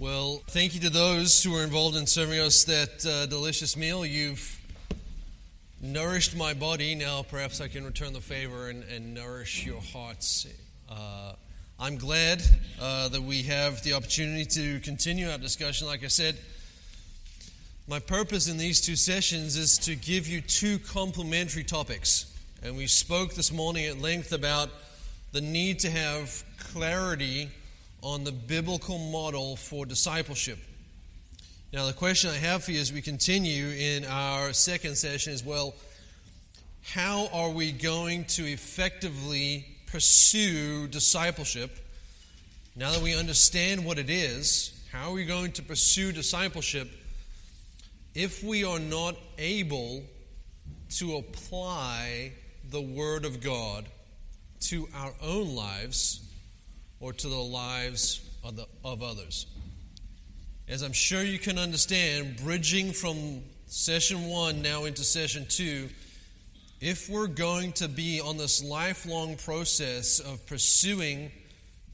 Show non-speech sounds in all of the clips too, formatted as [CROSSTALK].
Well, thank you to those who were involved in serving us that uh, delicious meal. You've nourished my body. Now, perhaps I can return the favor and, and nourish your hearts. Uh, I'm glad uh, that we have the opportunity to continue our discussion. Like I said, my purpose in these two sessions is to give you two complementary topics. And we spoke this morning at length about the need to have clarity on the biblical model for discipleship. Now, the question I have for you as we continue in our second session is well, how are we going to effectively pursue discipleship? Now that we understand what it is, how are we going to pursue discipleship if we are not able to apply the Word of God to our own lives or to the lives of, the, of others. As I'm sure you can understand, bridging from session one now into session two, if we're going to be on this lifelong process of pursuing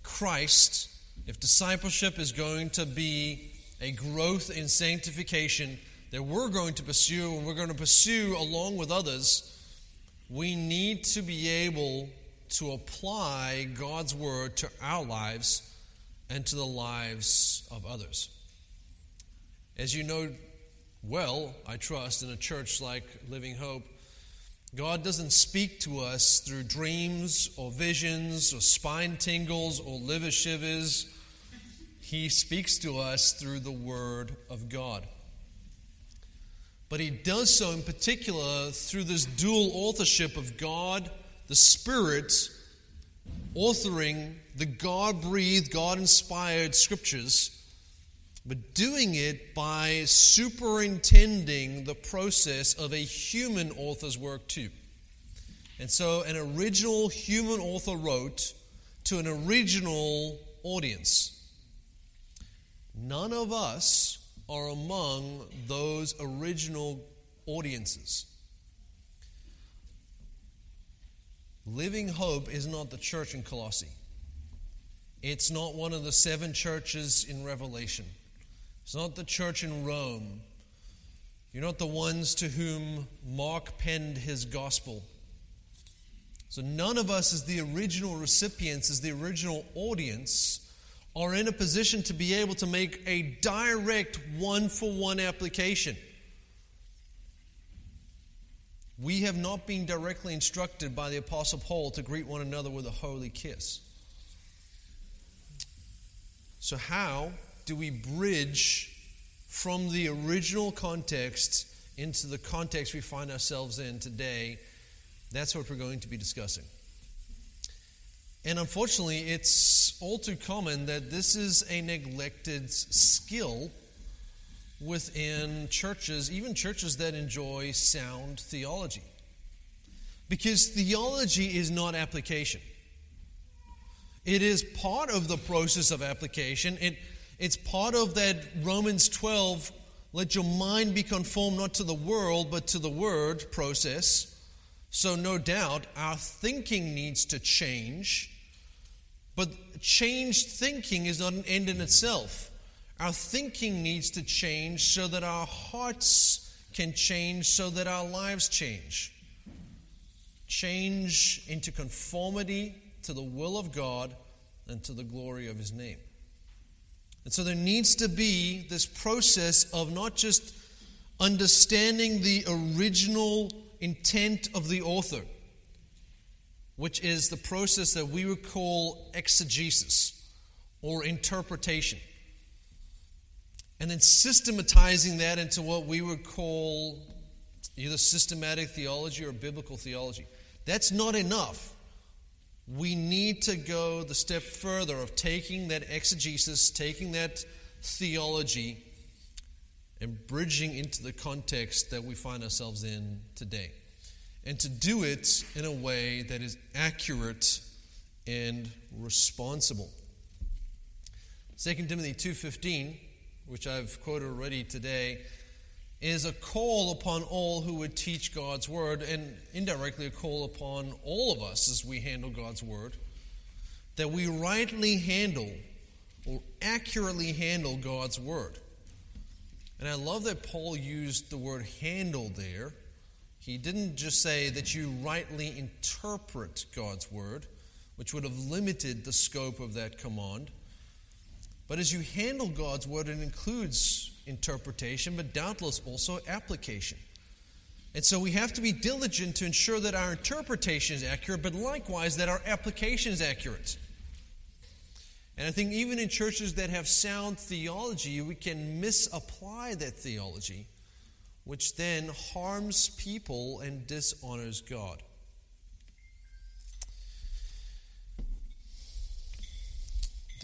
Christ, if discipleship is going to be a growth in sanctification that we're going to pursue and we're going to pursue along with others, we need to be able to apply God's word to our lives and to the lives of others. As you know well, I trust, in a church like Living Hope, God doesn't speak to us through dreams or visions or spine tingles or liver shivers. He speaks to us through the Word of God. But He does so in particular through this dual authorship of God the Spirit authoring the God breathed, God inspired scriptures, but doing it by superintending the process of a human author's work too. And so, an original human author wrote to an original audience. None of us are among those original audiences. Living Hope is not the church in Colossae. It's not one of the seven churches in Revelation. It's not the church in Rome. You're not the ones to whom Mark penned his gospel. So none of us, as the original recipients, as the original audience, are in a position to be able to make a direct one for one application. We have not been directly instructed by the Apostle Paul to greet one another with a holy kiss. So, how do we bridge from the original context into the context we find ourselves in today? That's what we're going to be discussing. And unfortunately, it's all too common that this is a neglected skill within churches, even churches that enjoy sound theology. Because theology is not application. It is part of the process of application. It, it's part of that Romans 12, let your mind be conformed not to the world, but to the word process. So, no doubt, our thinking needs to change. But changed thinking is not an end in itself. Our thinking needs to change so that our hearts can change, so that our lives change. Change into conformity to the will of God and to the glory of His name. And so there needs to be this process of not just understanding the original intent of the author, which is the process that we would call exegesis or interpretation and then systematizing that into what we would call either systematic theology or biblical theology. That's not enough. We need to go the step further of taking that exegesis, taking that theology, and bridging into the context that we find ourselves in today. And to do it in a way that is accurate and responsible. 2 Timothy 2:15 which I've quoted already today, is a call upon all who would teach God's word, and indirectly a call upon all of us as we handle God's word, that we rightly handle or accurately handle God's word. And I love that Paul used the word handle there. He didn't just say that you rightly interpret God's word, which would have limited the scope of that command. But as you handle God's word, it includes interpretation, but doubtless also application. And so we have to be diligent to ensure that our interpretation is accurate, but likewise that our application is accurate. And I think even in churches that have sound theology, we can misapply that theology, which then harms people and dishonors God.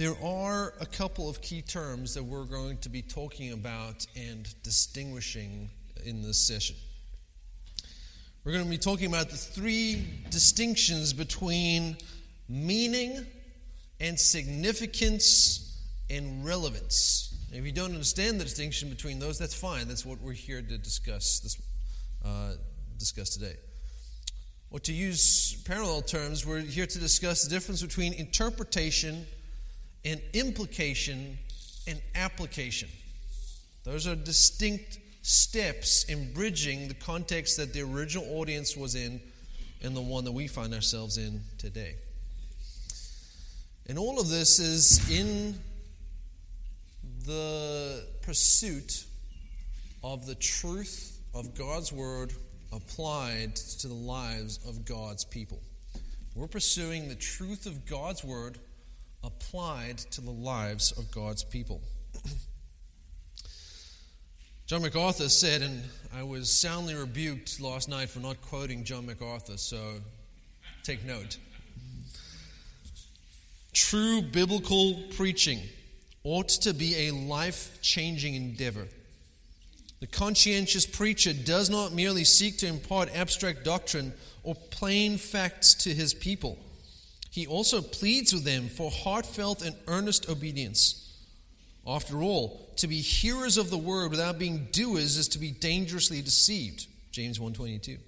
There are a couple of key terms that we're going to be talking about and distinguishing in this session. We're going to be talking about the three distinctions between meaning and significance and relevance. If you don't understand the distinction between those, that's fine. That's what we're here to discuss this, uh, discuss today. Or to use parallel terms, we're here to discuss the difference between interpretation and implication and application. Those are distinct steps in bridging the context that the original audience was in and the one that we find ourselves in today. And all of this is in the pursuit of the truth of God's Word applied to the lives of God's people. We're pursuing the truth of God's Word applied to the lives of God's people. John MacArthur said, and I was soundly rebuked last night for not quoting John MacArthur, so take note. True biblical preaching ought to be a life changing endeavor. The conscientious preacher does not merely seek to impart abstract doctrine or plain facts to his people. He also pleads with them for heartfelt and earnest obedience. After all, to be hearers of the word without being doers is to be dangerously deceived. James 1:22.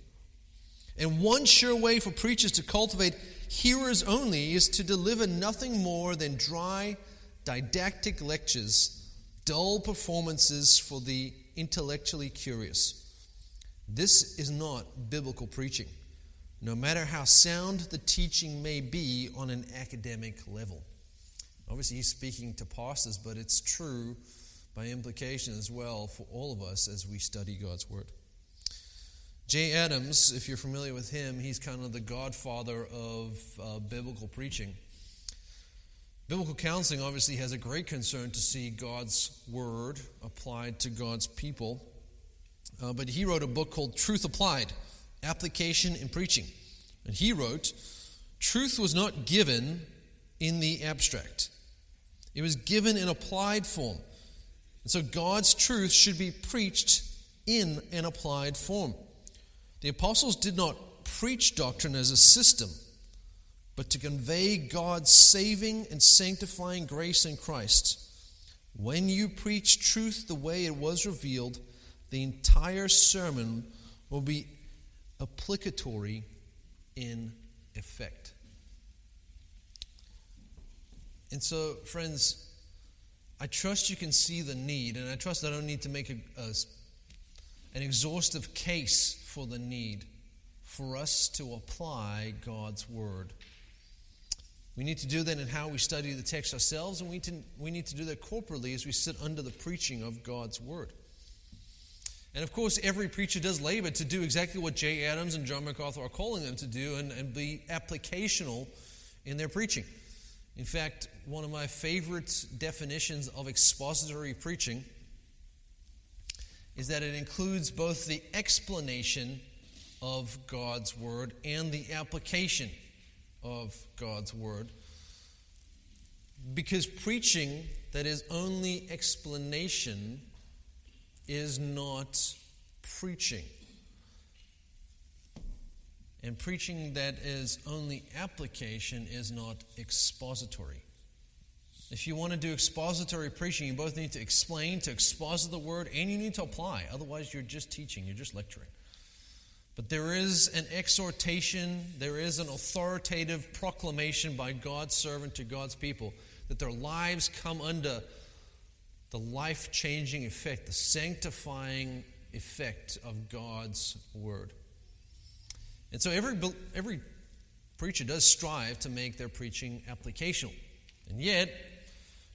And one sure way for preachers to cultivate hearers only is to deliver nothing more than dry, didactic lectures, dull performances for the intellectually curious. This is not biblical preaching no matter how sound the teaching may be on an academic level. Obviously, he's speaking to pastors, but it's true by implication as well for all of us as we study God's Word. Jay Adams, if you're familiar with him, he's kind of the godfather of uh, biblical preaching. Biblical counseling obviously has a great concern to see God's Word applied to God's people. Uh, but he wrote a book called Truth Applied application in preaching. And he wrote, Truth was not given in the abstract, it was given in applied form. And so God's truth should be preached in an applied form. The apostles did not preach doctrine as a system, but to convey God's saving and sanctifying grace in Christ. When you preach truth the way it was revealed, the entire sermon will be applicatory in effect. And so, friends, I trust you can see the need, and I trust I don't need to make a, a, an exhaustive case for the need for us to apply God's Word. We need to do that in how we study the text ourselves, and we need to, we need to do that corporately as we sit under the preaching of God's Word. And of course, every preacher does labor to do exactly what Jay Adams and John MacArthur are calling them to do and, and be applicational in their preaching. In fact, one of my favorite definitions of expository preaching is that it includes both the explanation of God's Word and the application of God's Word. Because preaching that is only explanation is not preaching. And preaching that is only application is not expository. If you want to do expository preaching, you both need to explain, to exposit the word, and you need to apply. Otherwise, you're just teaching, you're just lecturing. But there is an exhortation, there is an authoritative proclamation by God's servant to God's people that their lives come under the life changing effect, the sanctifying effect of God's word. And so every, every preacher does strive to make their preaching applicational. And yet,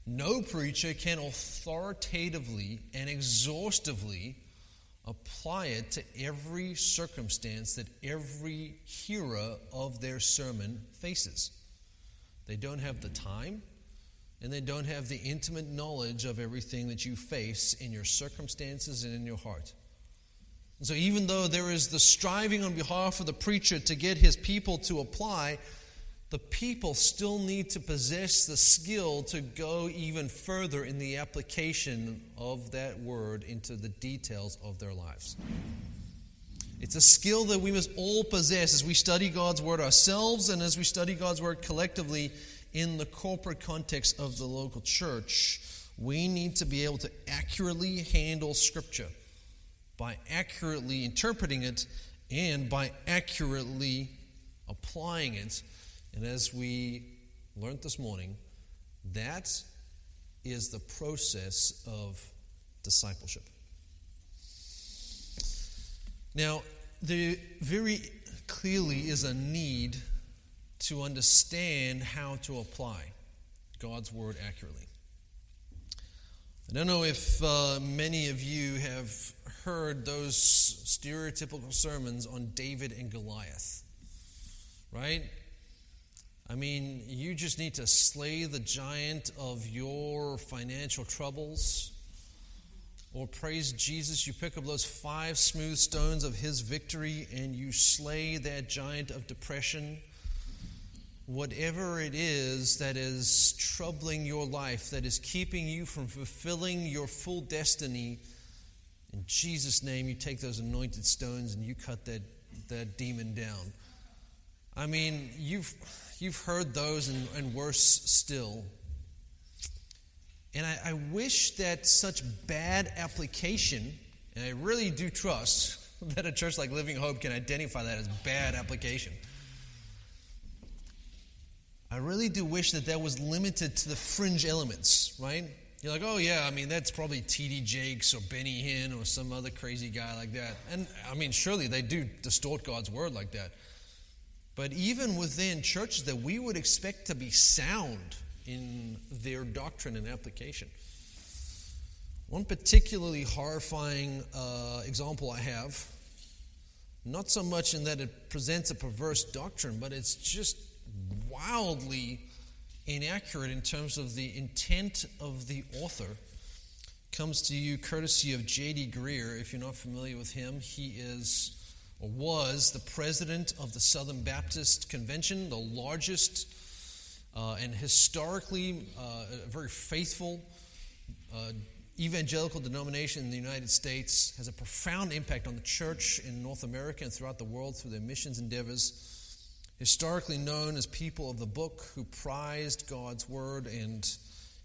no preacher can authoritatively and exhaustively apply it to every circumstance that every hearer of their sermon faces. They don't have the time and they don't have the intimate knowledge of everything that you face in your circumstances and in your heart. And so, even though there is the striving on behalf of the preacher to get his people to apply, the people still need to possess the skill to go even further in the application of that word into the details of their lives. It's a skill that we must all possess as we study God's word ourselves and as we study God's word collectively in the corporate context of the local church. We need to be able to accurately handle Scripture by accurately interpreting it and by accurately applying it and as we learned this morning, that is the process of discipleship. Now, there very clearly is a need to understand how to apply God's word accurately. I don't know if uh, many of you have heard those stereotypical sermons on David and Goliath, right? I mean, you just need to slay the giant of your financial troubles. Or praise Jesus, you pick up those five smooth stones of his victory and you slay that giant of depression. Whatever it is that is troubling your life, that is keeping you from fulfilling your full destiny, in Jesus' name, you take those anointed stones and you cut that, that demon down. I mean, you've You've heard those and, and worse still. And I, I wish that such bad application, and I really do trust [LAUGHS] that a church like Living Hope can identify that as bad application. I really do wish that that was limited to the fringe elements, right? You're like, oh, yeah, I mean, that's probably T.D. Jakes or Benny Hinn or some other crazy guy like that. And I mean, surely they do distort God's word like that. But even within churches that we would expect to be sound in their doctrine and application. One particularly horrifying uh, example I have, not so much in that it presents a perverse doctrine, but it's just wildly inaccurate in terms of the intent of the author, comes to you courtesy of J.D. Greear. If you're not familiar with him, he is or was the president of the Southern Baptist Convention, the largest uh, and historically uh, very faithful uh, evangelical denomination in the United States, has a profound impact on the church in North America and throughout the world through their missions endeavors. Historically known as people of the book who prized God's word and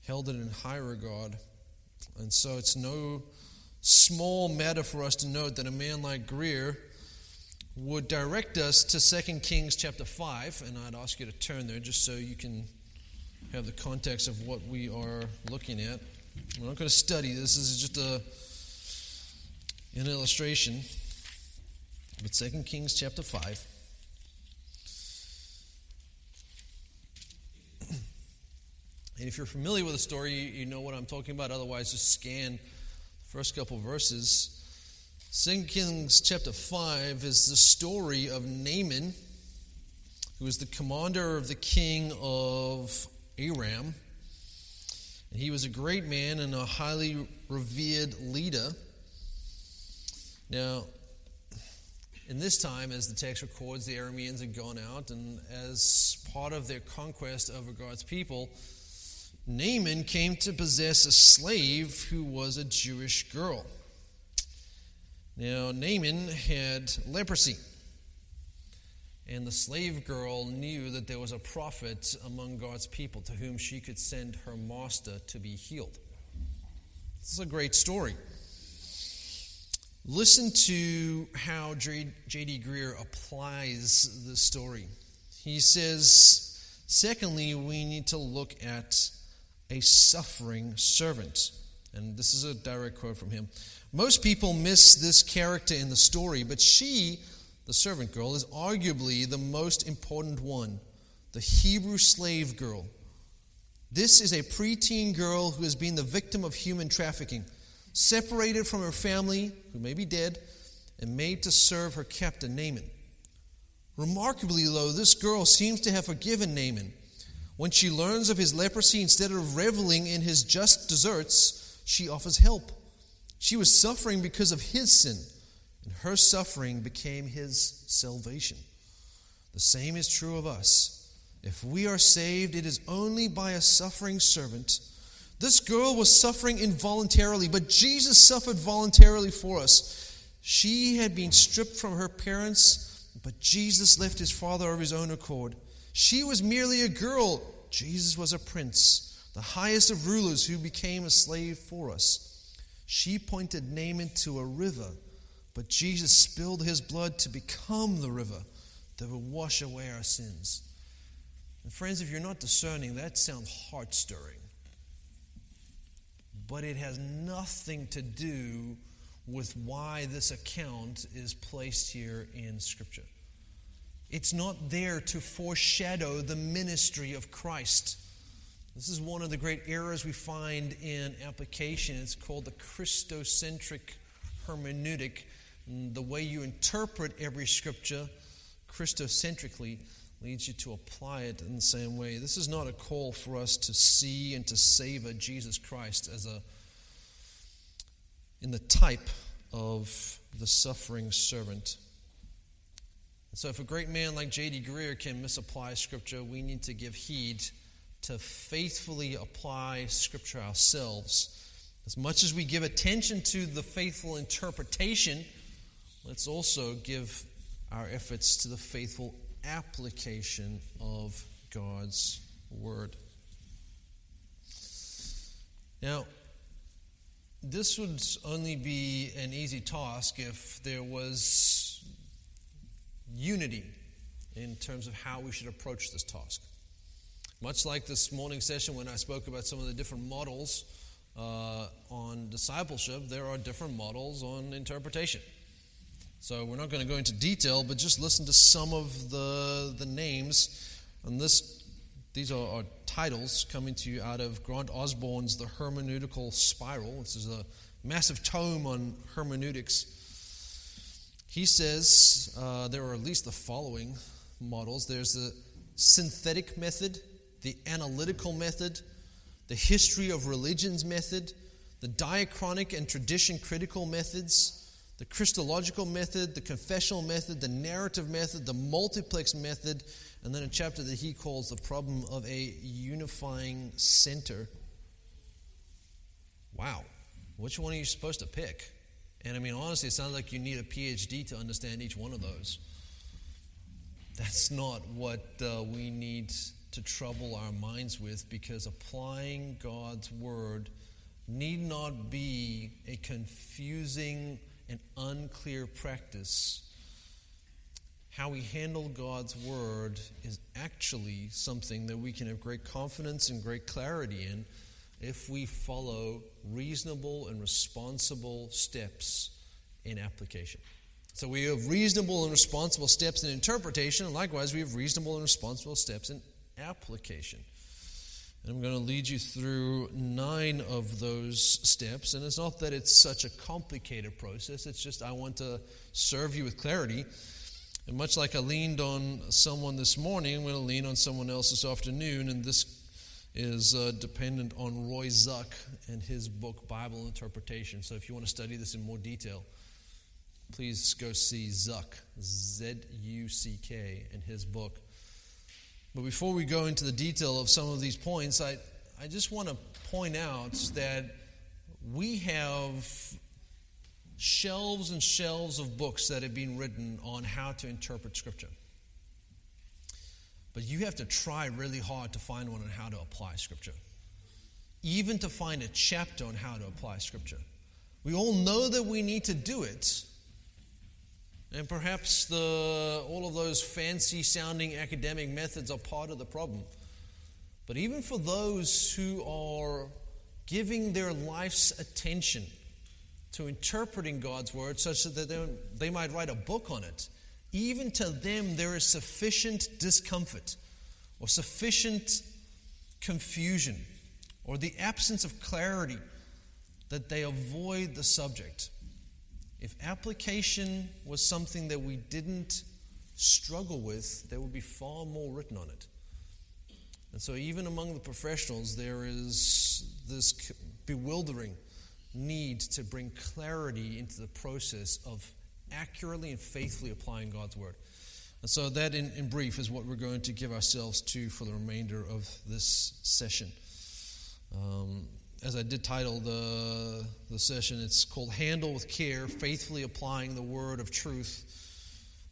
held it in high regard. And so it's no small matter for us to note that a man like Greear would direct us to 2 Kings chapter 5, and I'd ask you to turn there just so you can have the context of what we are looking at. We're not going to study this, this is just a, an illustration. But 2 Kings chapter 5. And if you're familiar with the story, you know what I'm talking about. Otherwise, just scan the first couple verses. 2 Kings chapter 5 is the story of Naaman, who was the commander of the king of Aram. And he was a great man and a highly revered leader. Now, in this time, as the text records, the Arameans had gone out, and as part of their conquest over God's people, Naaman came to possess a slave who was a Jewish girl. Now, Naaman had leprosy. And the slave girl knew that there was a prophet among God's people to whom she could send her master to be healed. This is a great story. Listen to how J.D. Greear applies the story. He says, secondly, we need to look at a suffering servant. And this is a direct quote from him. Most people miss this character in the story, but she, the servant girl, is arguably the most important one the Hebrew slave girl. This is a preteen girl who has been the victim of human trafficking, separated from her family, who may be dead, and made to serve her captain, Naaman. Remarkably, though, this girl seems to have forgiven Naaman. When she learns of his leprosy, instead of reveling in his just deserts, she offers help. She was suffering because of his sin, and her suffering became his salvation. The same is true of us. If we are saved, it is only by a suffering servant. This girl was suffering involuntarily, but Jesus suffered voluntarily for us. She had been stripped from her parents, but Jesus left his father of his own accord. She was merely a girl. Jesus was a prince, the highest of rulers who became a slave for us. She pointed Naaman to a river, but Jesus spilled his blood to become the river that will wash away our sins. And friends, if you're not discerning, that sounds heart stirring. But it has nothing to do with why this account is placed here in Scripture. It's not there to foreshadow the ministry of Christ. This is one of the great errors we find in application. It's called the Christocentric hermeneutic. The way you interpret every scripture Christocentrically leads you to apply it in the same way. This is not a call for us to see and to savor Jesus Christ as a in the type of the suffering servant. So if a great man like J.D. Greear can misapply scripture, we need to give heed to faithfully apply scripture ourselves. As much as we give attention to the faithful interpretation, let's also give our efforts to the faithful application of God's Word. Now, this would only be an easy task if there was unity in terms of how we should approach this task. Much like this morning session when I spoke about some of the different models uh, on discipleship, there are different models on interpretation. So we're not going to go into detail, but just listen to some of the, the names. And this, these are, are titles coming to you out of Grant Osborne's The Hermeneutical Spiral. This is a massive tome on hermeneutics. He says uh, there are at least the following models there's the synthetic method, the analytical method, the history of religions method, the diachronic and tradition critical methods the Christological method, the confessional method, the narrative method, the multiplex method, and then a chapter that he calls the problem of a unifying center. Wow. Which one are you supposed to pick? And I mean, honestly, it sounds like you need a PhD to understand each one of those. That's not what uh, we need to trouble our minds with because applying God's word need not be a confusing and unclear practice, how we handle God's word is actually something that we can have great confidence and great clarity in if we follow reasonable and responsible steps in application. So we have reasonable and responsible steps in interpretation, and likewise, we have reasonable and responsible steps in application. And I'm going to lead you through nine of those steps. And it's not that it's such a complicated process, it's just I want to serve you with clarity. And much like I leaned on someone this morning, I'm going to lean on someone else this afternoon. And this is uh, dependent on Roy Zuck and his book, Bible Interpretation. So if you want to study this in more detail, please go see Zuck, Z U C K, and his book. But before we go into the detail of some of these points, I, I just want to point out that we have shelves and shelves of books that have been written on how to interpret Scripture. But you have to try really hard to find one on how to apply Scripture, even to find a chapter on how to apply Scripture. We all know that we need to do it, and perhaps the, all of those fancy sounding academic methods are part of the problem. but even for those who are giving their life's attention to interpreting God's word such that they, they might write a book on it, even to them there is sufficient discomfort or sufficient confusion or the absence of clarity that they avoid the subject. If application was something that we didn't struggle with, there would be far more written on it. And so, even among the professionals, there is this bewildering need to bring clarity into the process of accurately and faithfully applying God's word. And so, that in, in brief is what we're going to give ourselves to for the remainder of this session. Um, as I did title the, the session, it's called Handle with Care, Faithfully Applying the Word of Truth.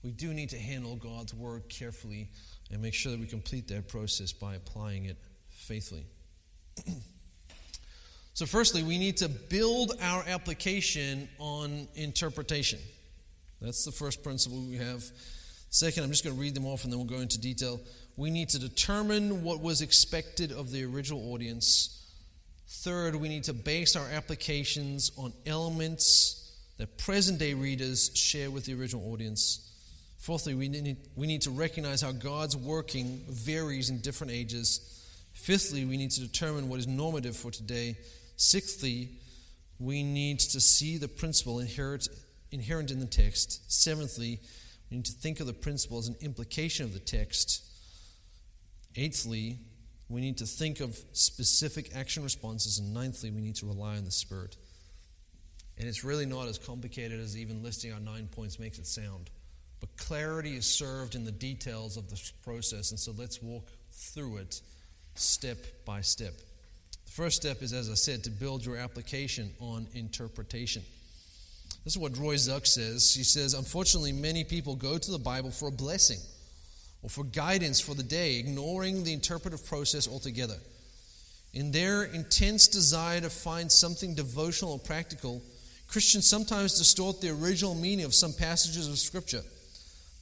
We do need to handle God's Word carefully and make sure that we complete that process by applying it faithfully. [CLEARS THROAT] so, firstly, we need to build our application on interpretation. That's the first principle we have. Second, I'm just going to read them off and then we'll go into detail. We need to determine what was expected of the original audience. Third, we need to base our applications on elements that present day readers share with the original audience. Fourthly, we need, we need to recognize how God's working varies in different ages. Fifthly, we need to determine what is normative for today. Sixthly, we need to see the principle inherent, inherent in the text. Seventhly, we need to think of the principle as an implication of the text. Eighthly, we need to think of specific action responses. And ninthly, we need to rely on the Spirit. And it's really not as complicated as even listing our nine points makes it sound. But clarity is served in the details of the process, and so let's walk through it step by step. The first step is, as I said, to build your application on interpretation. This is what Roy Zuck says. He says, Unfortunately, many people go to the Bible for a blessing or for guidance for the day, ignoring the interpretive process altogether. In their intense desire to find something devotional or practical, Christians sometimes distort the original meaning of some passages of Scripture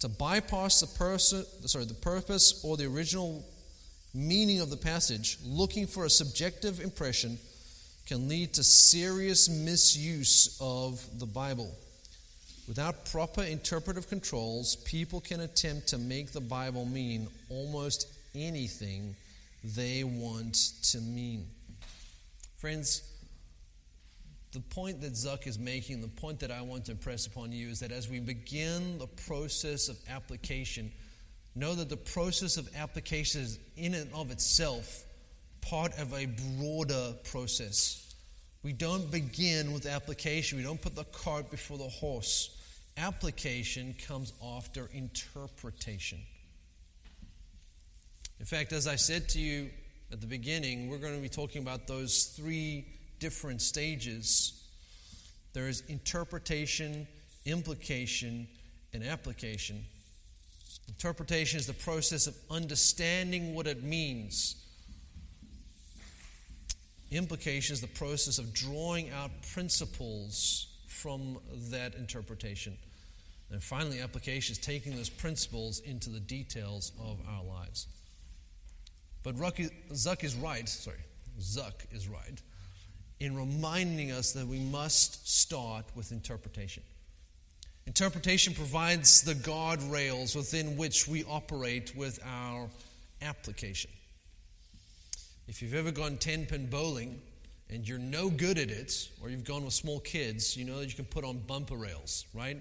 to bypass the, pers- sorry, the purpose or the original meaning of the passage, looking for a subjective impression, can lead to serious misuse of the Bible. Without proper interpretive controls, people can attempt to make the Bible mean almost anything they want to mean. Friends, the point that Zuck is making, the point that I want to impress upon you is that as we begin the process of application, know that the process of application is in and of itself part of a broader process. We don't begin with application, we don't put the cart before the horse. Application comes after interpretation. In fact, as I said to you at the beginning, we're going to be talking about those three different stages. There is interpretation, implication, and application. Interpretation is the process of understanding what it means. Implication is the process of drawing out principles from that interpretation. And finally, application is taking those principles into the details of our lives. But Zuck is right, sorry, Zuck is right in reminding us that we must start with interpretation. Interpretation provides the guardrails within which we operate with our application. If you've ever gone 10 pin bowling and you're no good at it, or you've gone with small kids, you know that you can put on bumper rails, right?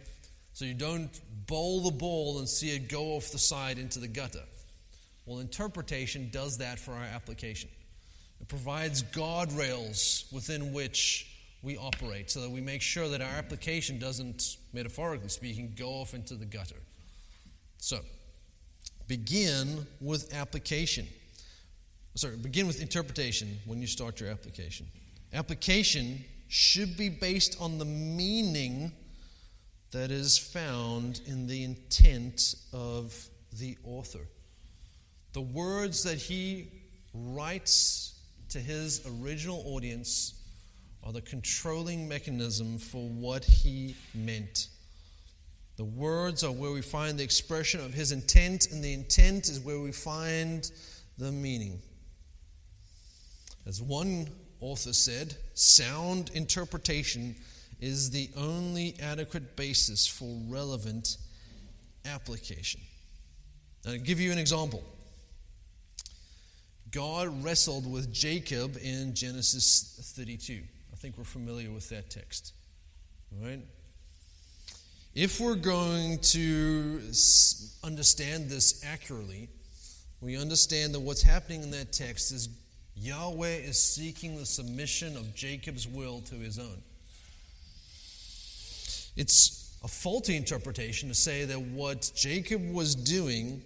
So you don't bowl the ball and see it go off the side into the gutter. Well, interpretation does that for our application. It provides guardrails within which we operate so that we make sure that our application doesn't, metaphorically speaking, go off into the gutter. So, begin with application. Sorry, begin with interpretation when you start your application. Application should be based on the meaning that is found in the intent of the author. The words that he writes to his original audience are the controlling mechanism for what he meant. The words are where we find the expression of his intent, and the intent is where we find the meaning. As one author said, sound interpretation is the only adequate basis for relevant application. Now, I'll give you an example. God wrestled with Jacob in Genesis 32. I think we're familiar with that text. Right? If we're going to understand this accurately, we understand that what's happening in that text is Yahweh is seeking the submission of Jacob's will to his own. It's a faulty interpretation to say that what Jacob was doing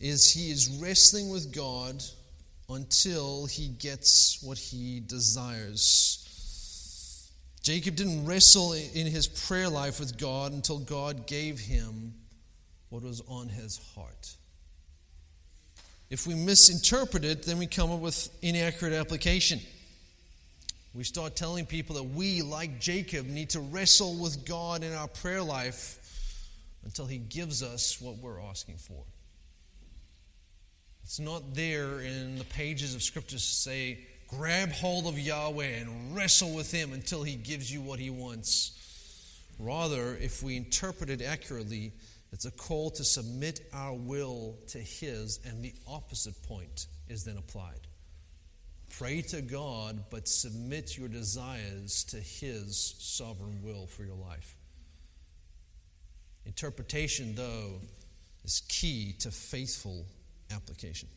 is he is wrestling with God until he gets what he desires. Jacob didn't wrestle in his prayer life with God until God gave him what was on his heart. If we misinterpret it, then we come up with inaccurate application. We start telling people that we, like Jacob, need to wrestle with God in our prayer life until He gives us what we're asking for. It's not there in the pages of Scripture to say, grab hold of Yahweh and wrestle with Him until He gives you what He wants. Rather, if we interpret it accurately, it's a call to submit our will to His, and the opposite point is then applied. Pray to God, but submit your desires to His sovereign will for your life. Interpretation, though, is key to faithful application.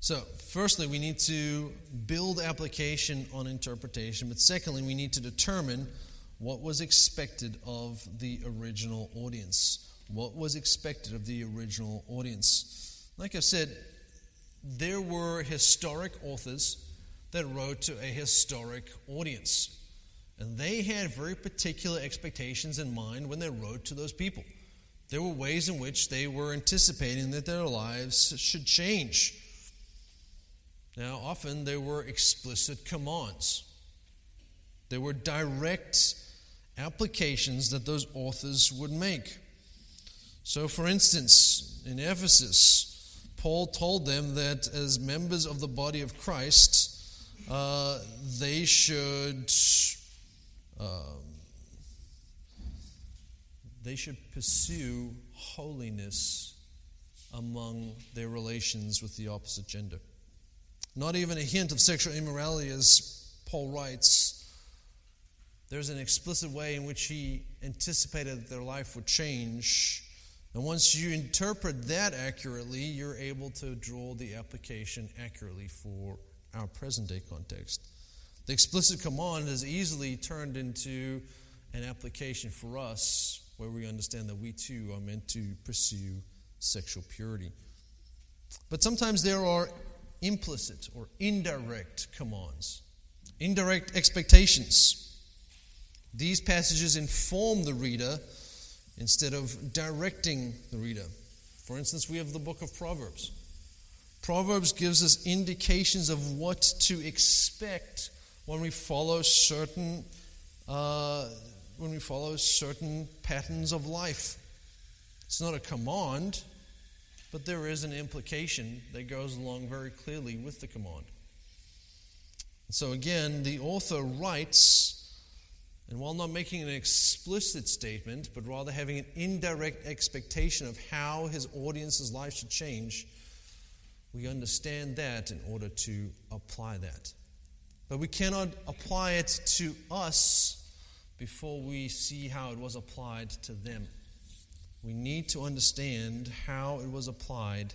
So, firstly, we need to build application on interpretation, but secondly, we need to determine what was expected of the original audience. What was expected of the original audience? Like I've said, there were historic authors that wrote to a historic audience. And they had very particular expectations in mind when they wrote to those people. There were ways in which they were anticipating that their lives should change. Now, often there were explicit commands, there were direct applications that those authors would make. So, for instance, in Ephesus, Paul told them that as members of the body of Christ, uh, they should um, they should pursue holiness among their relations with the opposite gender. Not even a hint of sexual immorality, as Paul writes. There's an explicit way in which he anticipated that their life would change and once you interpret that accurately, you're able to draw the application accurately for our present day context. The explicit command is easily turned into an application for us where we understand that we too are meant to pursue sexual purity. But sometimes there are implicit or indirect commands, indirect expectations. These passages inform the reader instead of directing the reader. For instance, we have the book of Proverbs. Proverbs gives us indications of what to expect when we follow certain uh, when we follow certain patterns of life. It's not a command, but there is an implication that goes along very clearly with the command. So again, the author writes and while not making an explicit statement, but rather having an indirect expectation of how his audience's life should change, we understand that in order to apply that. But we cannot apply it to us before we see how it was applied to them. We need to understand how it was applied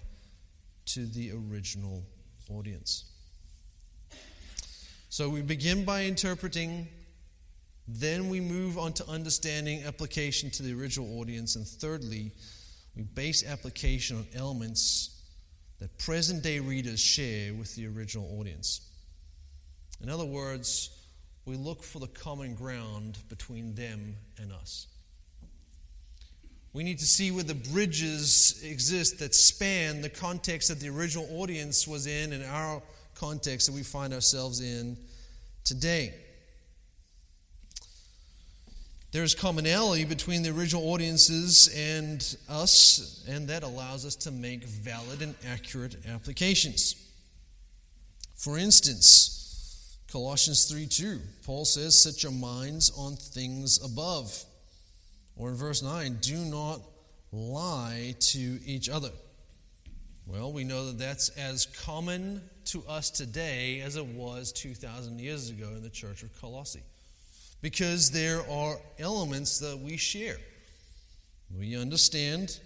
to the original audience. So we begin by interpreting then we move on to understanding application to the original audience. And thirdly, we base application on elements that present day readers share with the original audience. In other words, we look for the common ground between them and us. We need to see where the bridges exist that span the context that the original audience was in and our context that we find ourselves in today. There's commonality between the original audiences and us, and that allows us to make valid and accurate applications. For instance, Colossians 3 2, Paul says, Set your minds on things above. Or in verse 9, do not lie to each other. Well, we know that that's as common to us today as it was 2,000 years ago in the church of Colossae. Because there are elements that we share. We understand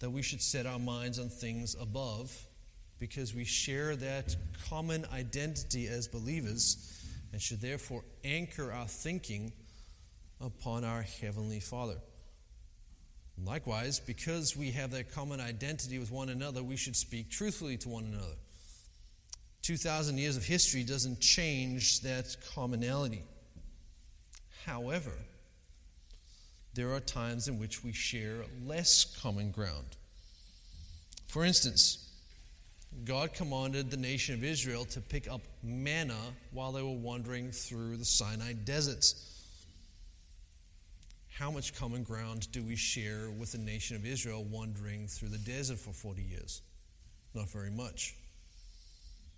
that we should set our minds on things above because we share that common identity as believers and should therefore anchor our thinking upon our Heavenly Father. Likewise, because we have that common identity with one another, we should speak truthfully to one another. 2,000 years of history doesn't change that commonality. However, there are times in which we share less common ground. For instance, God commanded the nation of Israel to pick up manna while they were wandering through the Sinai deserts. How much common ground do we share with the nation of Israel wandering through the desert for 40 years? Not very much.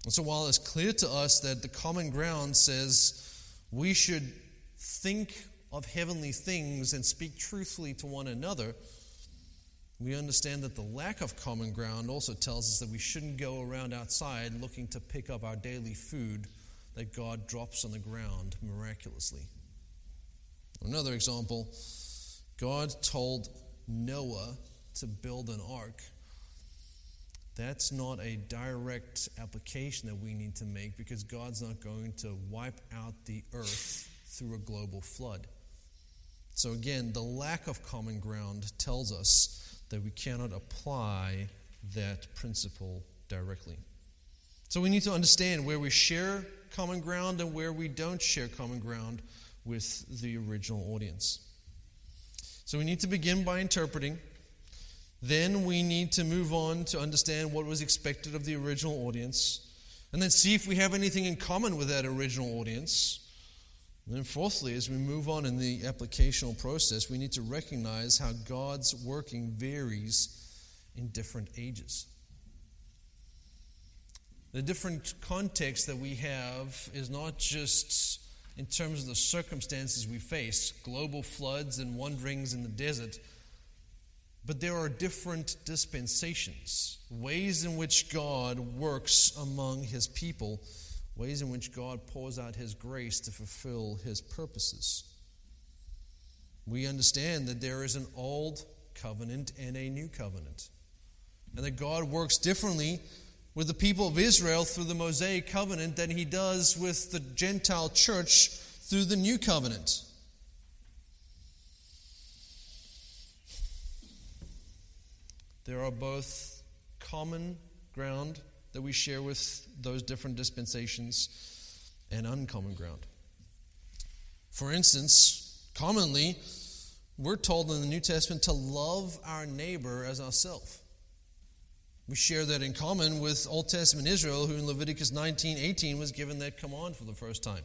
And so, while it's clear to us that the common ground says we should think of heavenly things and speak truthfully to one another, we understand that the lack of common ground also tells us that we shouldn't go around outside looking to pick up our daily food that God drops on the ground miraculously. Another example God told Noah to build an ark. That's not a direct application that we need to make because God's not going to wipe out the earth through a global flood. So, again, the lack of common ground tells us that we cannot apply that principle directly. So, we need to understand where we share common ground and where we don't share common ground with the original audience. So we need to begin by interpreting. Then we need to move on to understand what was expected of the original audience. And then see if we have anything in common with that original audience. And then, fourthly, as we move on in the applicational process, we need to recognize how God's working varies in different ages. The different context that we have is not just in terms of the circumstances we face global floods and wanderings in the desert. But there are different dispensations, ways in which God works among his people, ways in which God pours out his grace to fulfill his purposes. We understand that there is an old covenant and a new covenant, and that God works differently with the people of Israel through the Mosaic covenant than he does with the Gentile church through the new covenant. There are both common ground that we share with those different dispensations and uncommon ground. For instance, commonly, we're told in the New Testament to love our neighbor as ourselves. We share that in common with Old Testament Israel, who in Leviticus 19 18 was given that command for the first time.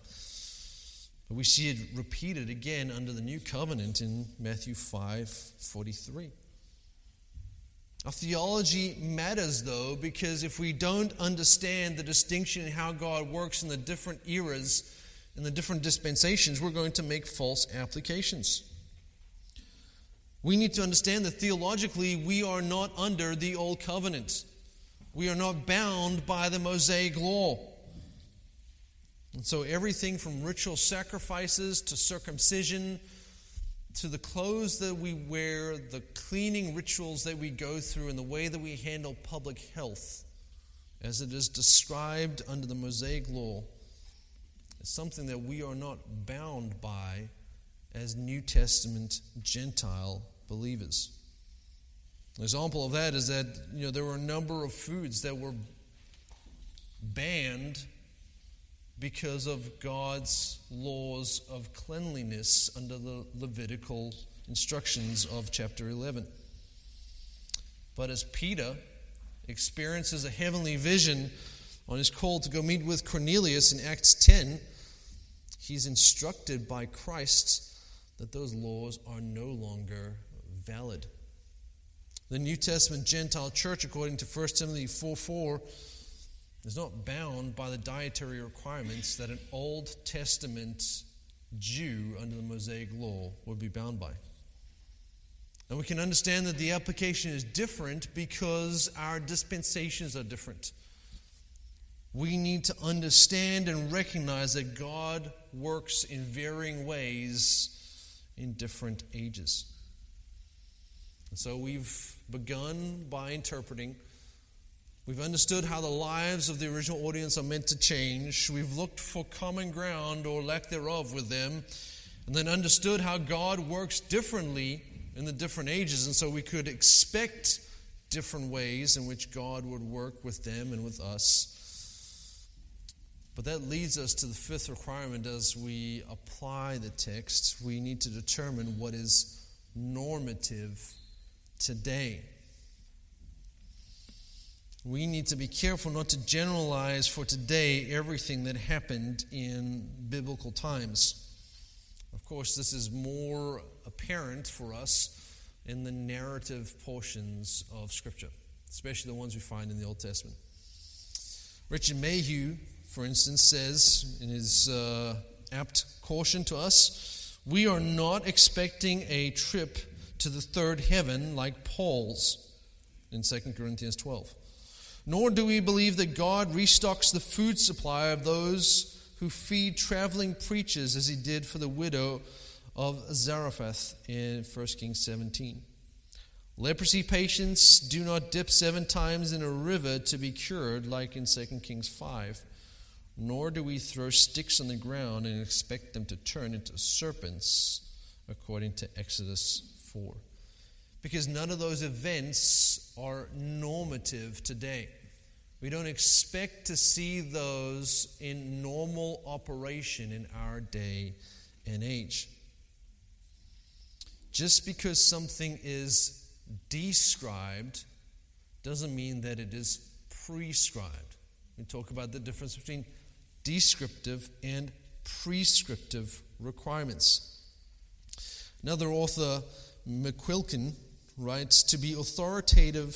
But we see it repeated again under the new covenant in Matthew 5 43. Our theology matters, though, because if we don't understand the distinction in how God works in the different eras, in the different dispensations, we're going to make false applications. We need to understand that theologically, we are not under the old covenant. We are not bound by the Mosaic law. And so, everything from ritual sacrifices to circumcision to the clothes that we wear, the cleaning rituals that we go through, and the way that we handle public health, as it is described under the Mosaic law, is something that we are not bound by as New Testament Gentile believers. An example of that is that you know there were a number of foods that were banned because of God's laws of cleanliness under the Levitical instructions of chapter 11. But as Peter experiences a heavenly vision on his call to go meet with Cornelius in Acts 10, he's instructed by Christ that those laws are no longer valid. The New Testament Gentile church, according to 1 Timothy 4 4, is not bound by the dietary requirements that an Old Testament Jew under the Mosaic law would be bound by. And we can understand that the application is different because our dispensations are different. We need to understand and recognize that God works in varying ways in different ages. And so we've begun by interpreting. We've understood how the lives of the original audience are meant to change. We've looked for common ground or lack thereof with them, and then understood how God works differently in the different ages. And so we could expect different ways in which God would work with them and with us. But that leads us to the fifth requirement as we apply the text. We need to determine what is normative today. We need to be careful not to generalize for today everything that happened in biblical times. Of course, this is more apparent for us in the narrative portions of Scripture, especially the ones we find in the Old Testament. Richard Mayhue, for instance, says in his uh, apt caution to us, we are not expecting a trip to the third heaven like Paul's in 2 Corinthians 12. Nor do we believe that God restocks the food supply of those who feed traveling preachers as he did for the widow of Zarephath in 1 Kings 17. Leprosy patients do not dip seven times in a river to be cured like in 2 Kings 5 nor do we throw sticks on the ground and expect them to turn into serpents, according to Exodus 4. Because none of those events are normative today. We don't expect to see those in normal operation in our day and age. Just because something is described doesn't mean that it is prescribed. We talk about the difference between descriptive and prescriptive requirements. Another author, McQuilkin, writes To be authoritative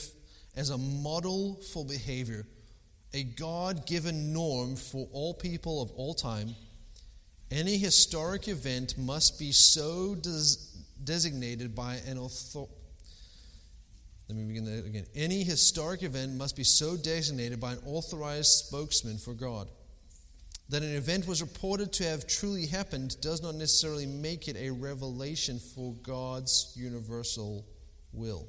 as a model for behavior, a God given norm for all people of all time, any historic event must be so des- designated by an author. Let me begin that again. Any historic event must be so designated by an authorized spokesman for God. That an event was reported to have truly happened does not necessarily make it a revelation for God's universal will.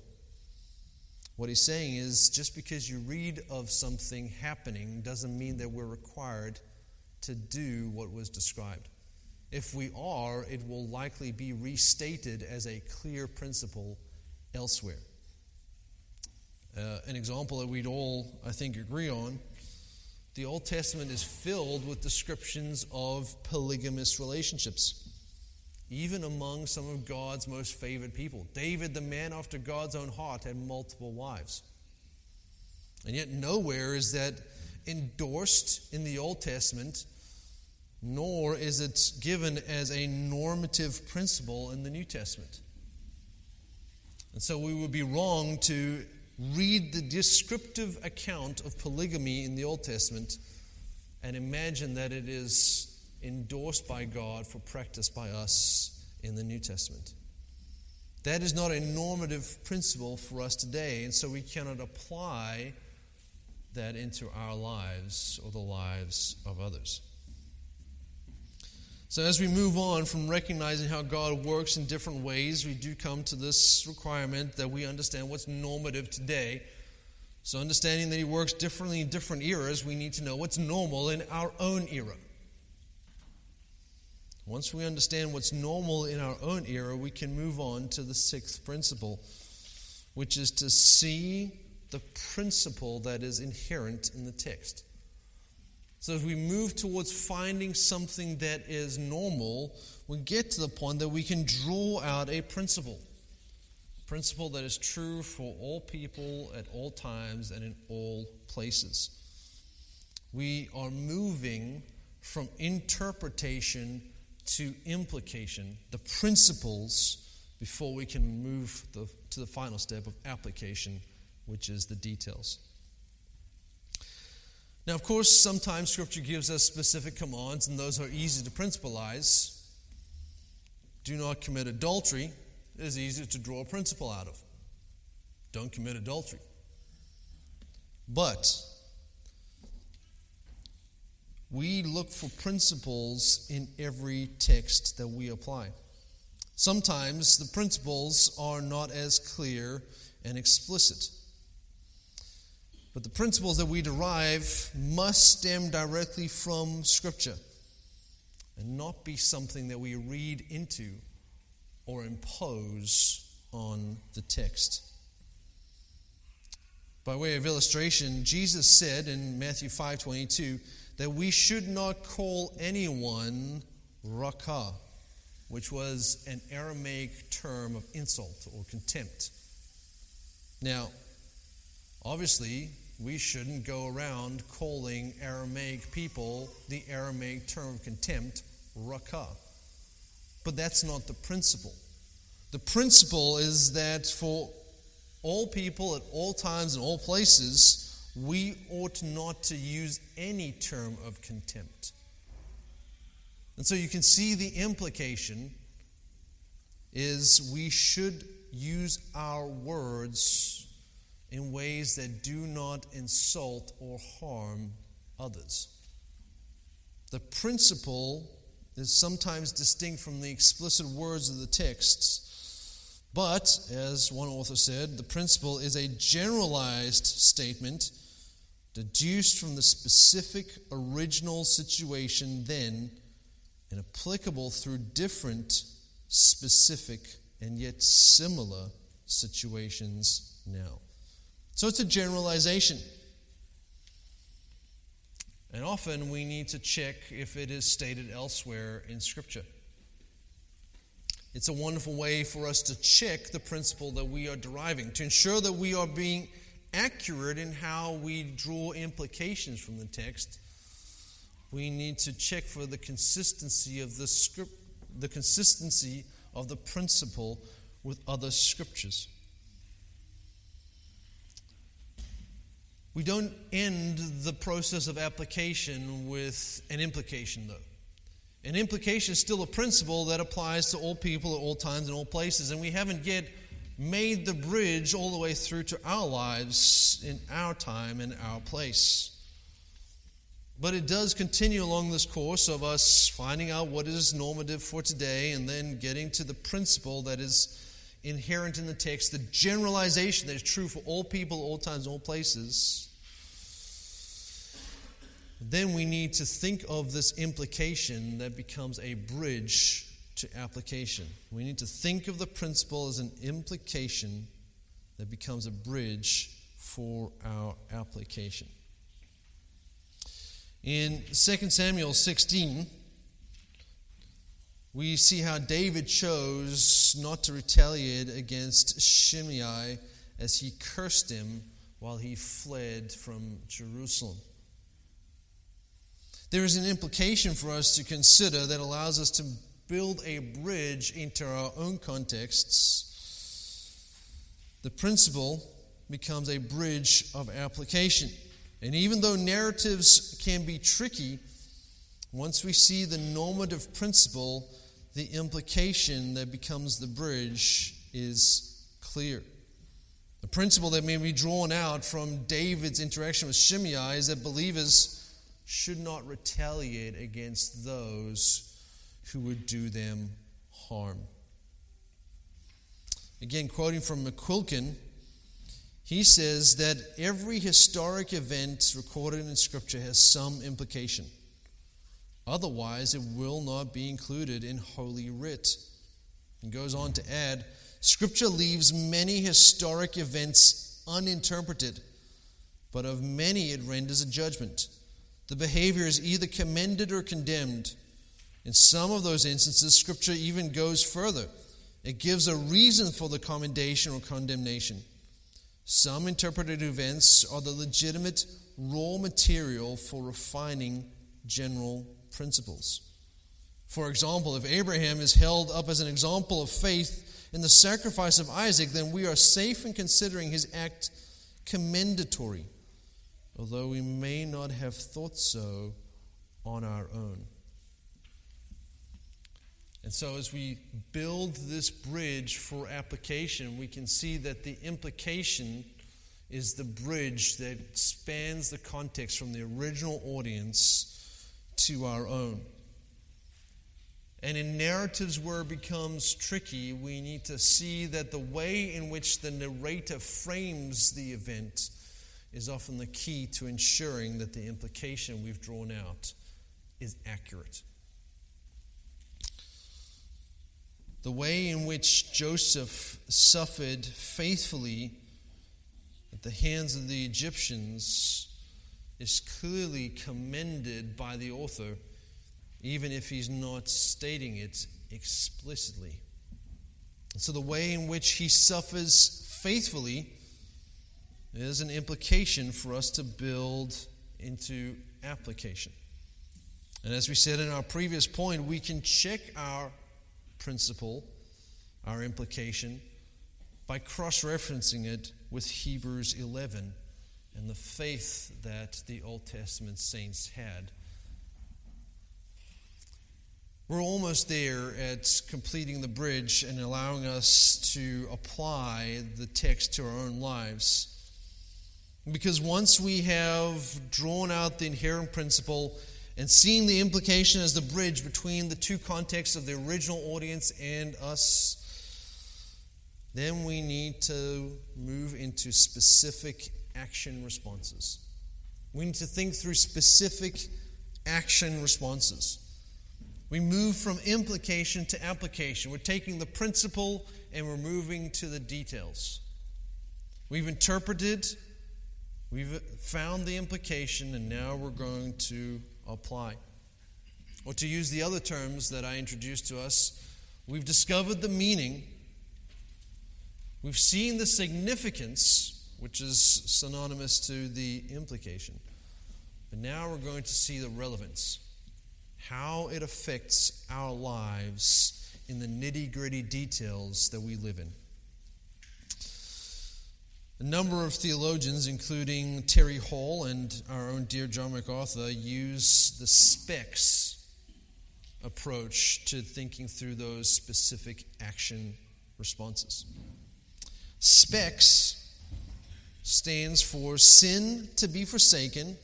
What he's saying is just because you read of something happening doesn't mean that we're required to do what was described. If we are, it will likely be restated as a clear principle elsewhere. Uh, an example that we'd all, I think, agree on the Old Testament is filled with descriptions of polygamous relationships, even among some of God's most favored people. David, the man after God's own heart, had multiple wives. And yet, nowhere is that endorsed in the Old Testament, nor is it given as a normative principle in the New Testament. And so we would be wrong to read the descriptive account of polygamy in the Old Testament and imagine that it is endorsed by God for practice by us in the New Testament. That is not a normative principle for us today, and so we cannot apply that into our lives or the lives of others. So, as we move on from recognizing how God works in different ways, we do come to this requirement that we understand what's normative today. So, understanding that He works differently in different eras, we need to know what's normal in our own era. Once we understand what's normal in our own era, we can move on to the sixth principle, which is to see the principle that is inherent in the text. So, as we move towards finding something that is normal, we get to the point that we can draw out a principle. A principle that is true for all people at all times and in all places. We are moving from interpretation to implication, the principles, before we can move the, to the final step of application, which is the details. Now, of course, sometimes Scripture gives us specific commands, and those are easy to principalize. Do not commit adultery is easy to draw a principle out of. Don't commit adultery. But we look for principles in every text that we apply. Sometimes the principles are not as clear and explicit. But the principles that we derive must stem directly from Scripture and not be something that we read into or impose on the text. By way of illustration, Jesus said in Matthew 5:22 that we should not call anyone Raca, which was an Aramaic term of insult or contempt. Now, obviously, we shouldn't go around calling Aramaic people the Aramaic term of contempt, Raca. But that's not the principle. The principle is that for all people at all times and all places, we ought not to use any term of contempt. And so you can see the implication is we should use our words in ways that do not insult or harm others. The principle is sometimes distinct from the explicit words of the texts, but, as one author said, the principle is a generalized statement deduced from the specific original situation then and applicable through different, specific, and yet similar situations now. So it's a generalization. And often we need to check if it is stated elsewhere in Scripture. It's a wonderful way for us to check the principle that we are deriving, to ensure that we are being accurate in how we draw implications from the text. We need to check for the consistency of the script, the consistency of the principle with other scriptures. We don't end the process of application with an implication, though. An implication is still a principle that applies to all people at all times and all places, and we haven't yet made the bridge all the way through to our lives in our time and our place. But it does continue along this course of us finding out what is normative for today and then getting to the principle that is inherent in the text, the generalization that is true for all people, all times, all places then we need to think of this implication that becomes a bridge to application. We need to think of the principle as an implication that becomes a bridge for our application. In 2 Samuel 16, we see how David chose not to retaliate against Shimei as he cursed him while he fled from Jerusalem. There is an implication for us to consider that allows us to build a bridge into our own contexts. The principle becomes a bridge of application. And even though narratives can be tricky, once we see the normative principle, the implication that becomes the bridge is clear. The principle that may be drawn out from David's interaction with Shimei is that believers should not retaliate against those who would do them harm. Again, quoting from McQuilkin, he says that every historic event recorded in Scripture has some implication. Otherwise, it will not be included in Holy Writ. And goes on to add Scripture leaves many historic events uninterpreted, but of many it renders a judgment. The behavior is either commended or condemned. In some of those instances, Scripture even goes further. It gives a reason for the commendation or condemnation. Some interpreted events are the legitimate raw material for refining general principles. For example, if Abraham is held up as an example of faith in the sacrifice of Isaac, then we are safe in considering his act commendatory. although we may not have thought so on our own. And so, as we build this bridge for application, we can see that the implication is the bridge that spans the context from the original audience to our own. And in narratives where it becomes tricky, we need to see that the way in which the narrator frames the event is often the key to ensuring that the implication we've drawn out is accurate. The way in which Joseph suffered faithfully at the hands of the Egyptians is clearly commended by the author, even if he's not stating it explicitly. And so, the way in which he suffers faithfully is an implication for us to build into application. And as we said in our previous point, we can check our principle, our implication, by cross referencing it with Hebrews 11 and the faith that the Old Testament saints had. We're almost there at completing the bridge and allowing us to apply the text to our own lives. Because once we have drawn out the inherent principle and seeing the implication as the bridge between the two contexts of the original audience and us, then we need to move into specific action responses. We need to think through specific action responses. We move from implication to application. We're taking the principle and we're moving to the details. We've interpreted, we've found the implication, and now we're going to apply. Or to use the other terms that I introduced to us, we've discovered the meaning We've seen the significance, which is synonymous to the implication. But now we're going to see the relevance, how it affects our lives in the nitty gritty details that we live in. A number of theologians, including Terry Hall and our own dear John MacArthur, use the specs approach to thinking through those specific action responses. SPECS stands for sin to be forsaken,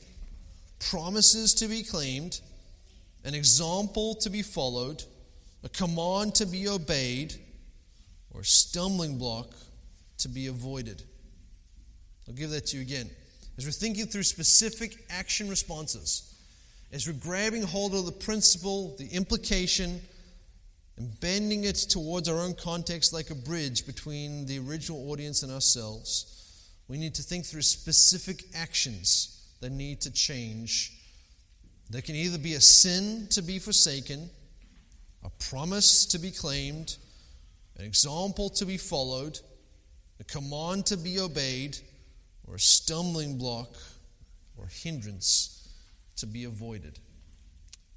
promises to be claimed, an example to be followed, a command to be obeyed, or stumbling block to be avoided. I'll give that to you again. As we're thinking through specific action responses, as we're grabbing hold of the principle, the implication, and bending it towards our own context like a bridge between the original audience and ourselves, we need to think through specific actions that need to change. There can either be a sin to be forsaken, a promise to be claimed, an example to be followed, a command to be obeyed, or a stumbling block or hindrance to be avoided.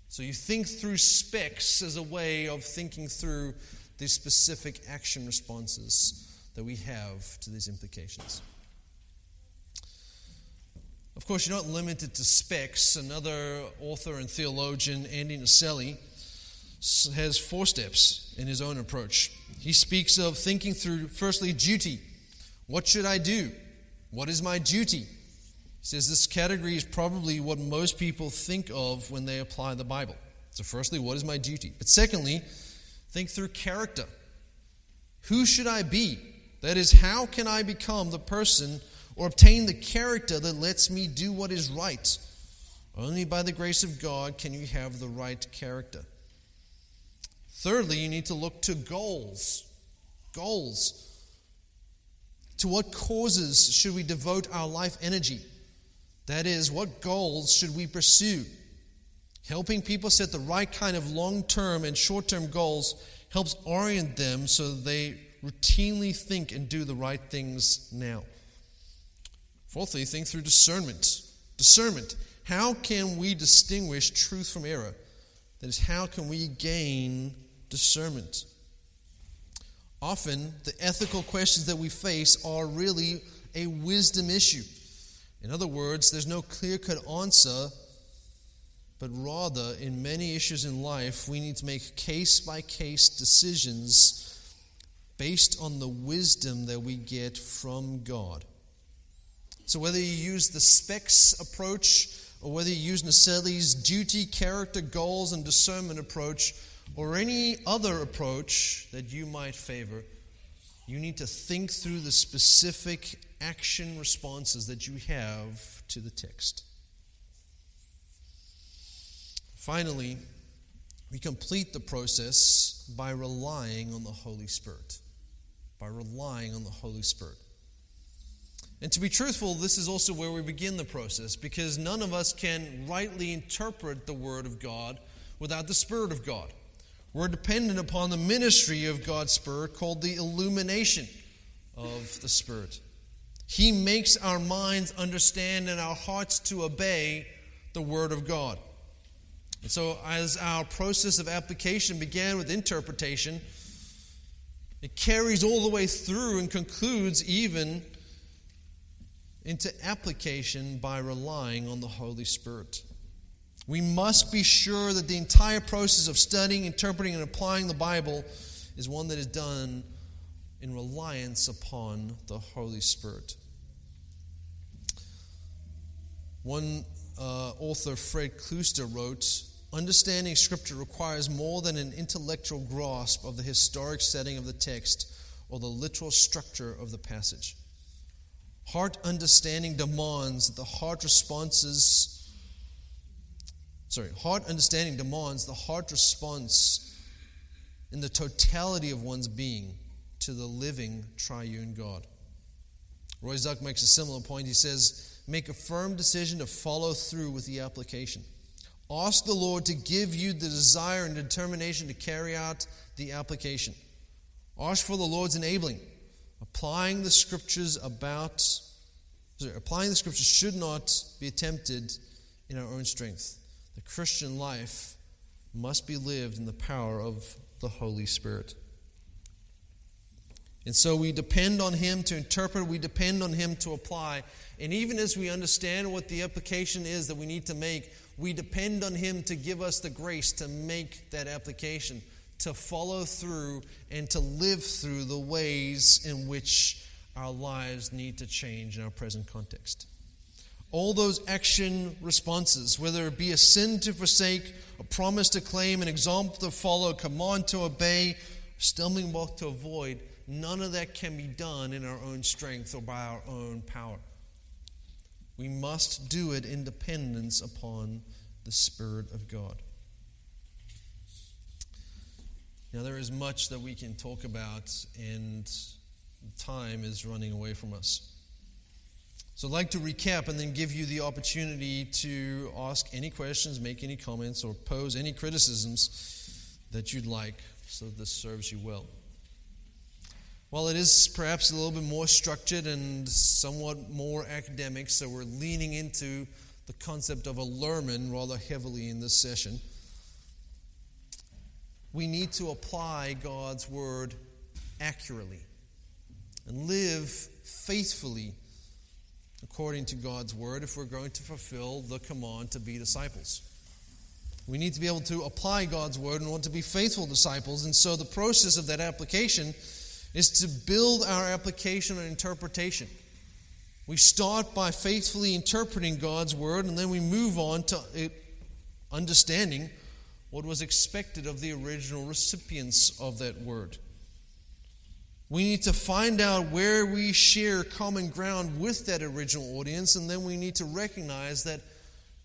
So you think through specs as a way of thinking through the specific action responses that we have to these implications. Of course, you're not limited to specs. Another author and theologian, Andy Naselli, has four steps in his own approach. He speaks of thinking through, firstly, duty. What should I do? What is my duty? says this category is probably what most people think of when they apply the Bible. So, firstly, what is my duty? But secondly, think through character. Who should I be? That is, how can I become the person or obtain the character that lets me do what is right? Only by the grace of God can you have the right character. Thirdly, you need to look to goals. Goals. To what causes should we devote our life energy? That is, what goals should we pursue? Helping people set the right kind of long term and short term goals helps orient them so they routinely think and do the right things now. Fourthly, think through discernment. Discernment. How can we distinguish truth from error? That is, how can we gain discernment? Often, the ethical questions that we face are really a wisdom issue. In other words, there's no clear cut answer, but rather, in many issues in life, we need to make case by case decisions based on the wisdom that we get from God. So, whether you use the specs approach or whether you use Naselli's duty, character, goals, and discernment approach, or any other approach that you might favor, you need to think through the specific action responses that you have to the text. Finally, we complete the process by relying on the Holy Spirit. By relying on the Holy Spirit. And to be truthful, this is also where we begin the process because none of us can rightly interpret the Word of God without the Spirit of God. We're dependent upon the ministry of God's Spirit called the illumination of the Spirit. He makes our minds understand and our hearts to obey the Word of God. And so, as our process of application began with interpretation, it carries all the way through and concludes even into application by relying on the Holy Spirit. We must be sure that the entire process of studying, interpreting, and applying the Bible is one that is done in reliance upon the Holy Spirit. One uh, author, Fred Klooster, wrote Understanding Scripture requires more than an intellectual grasp of the historic setting of the text or the literal structure of the passage. Heart understanding demands that the heart responses, sorry, heart understanding demands the heart response in the totality of one's being to the living triune God. Roy Zuck makes a similar point. He says, Make a firm decision to follow through with the application. Ask the Lord to give you the desire and determination to carry out the application. Ask for the Lord's enabling applying the scriptures about sorry, applying the scriptures should not be attempted in our own strength. The Christian life must be lived in the power of the Holy Spirit. And so we depend on Him to interpret, we depend on Him to apply. And even as we understand what the application is that we need to make, we depend on Him to give us the grace to make that application to follow through and to live through the ways in which our lives need to change in our present context. All those action responses, whether it be a sin to forsake, a promise to claim, an example to follow, a command to obey, stumbling block to avoid, none of that can be done in our own strength or by our own power. We must do it in dependence upon the Spirit of God. Now, there is much that we can talk about, and time is running away from us. So, I'd like to recap and then give you the opportunity to ask any questions, make any comments, or pose any criticisms that you'd like so this serves you well. While it is perhaps a little bit more structured and somewhat more academic, so we're leaning into the concept of a lerman rather heavily in this session we need to apply God's word accurately and live faithfully according to God's word if we're going to fulfill the command to be disciples. We need to be able to apply God's word in order to be faithful disciples. And so the process of that application is to build our application and interpretation. We start by faithfully interpreting God's word, and then we move on to uh, understanding what was expected of the original recipients of that word. We need to find out where we share common ground with that original audience, and then we need to recognize that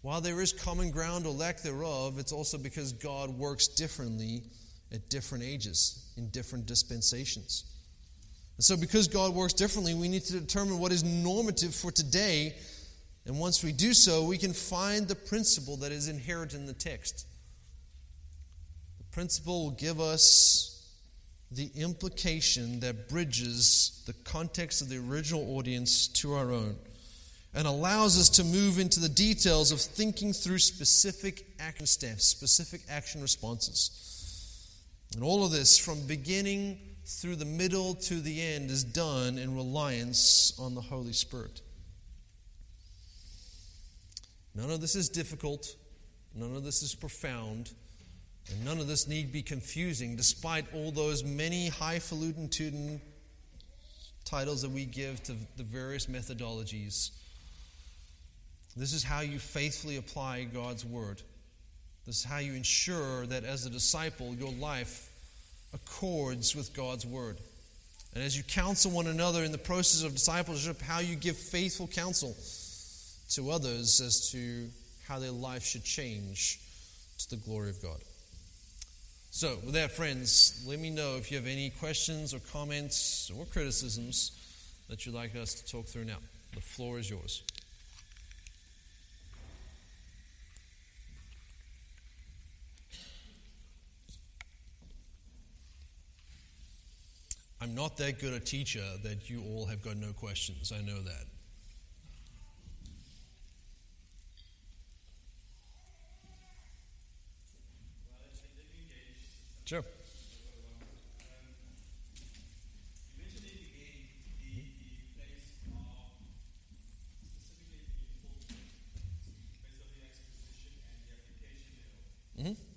while there is common ground or lack thereof, it's also because God works differently at different ages, in different dispensations. And so, because God works differently, we need to determine what is normative for today. And once we do so, we can find the principle that is inherent in the text The principle will give us the implication that bridges the context of the original audience to our own and allows us to move into the details of thinking through specific action steps, specific action responses. And all of this, from beginning through the middle to the end, is done in reliance on the Holy Spirit. None of this is difficult, none of this is profound, and none of this need be confusing, despite all those many highfalutin titles that we give to the various methodologies. This is how you faithfully apply God's word. This is how you ensure that as a disciple, your life accords with God's word. And as you counsel one another in the process of discipleship, how you give faithful counsel to others as to how their life should change to the glory of God. So, with that, friends, let me know if you have any questions or comments or criticisms that you'd like us to talk through now. The floor is yours. I'm not that good a teacher that you all have got no questions. I know that. Mm-hmm.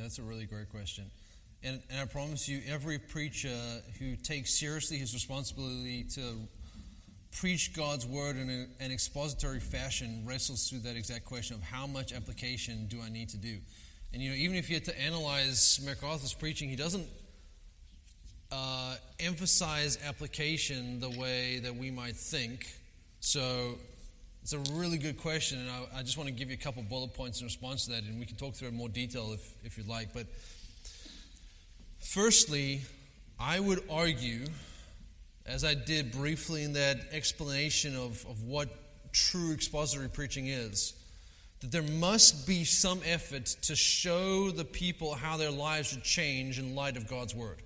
Yeah, that's a really great question. And, and I promise you, every preacher who takes seriously his responsibility to preach God's word in a, an expository fashion wrestles through that exact question of how much application do I need to do? And you know, even if you had to analyze MacArthur's preaching, he doesn't uh, emphasize application the way that we might think. So it's a really good question, and I, I, just want to give you a couple bullet points in response to that, and we can talk through it in more detail if, if you'd like. But firstly, I would argue, as I did briefly in that explanation of, of what true expository preaching is, that there must be some effort to show the people how their lives should change in light of God's Word.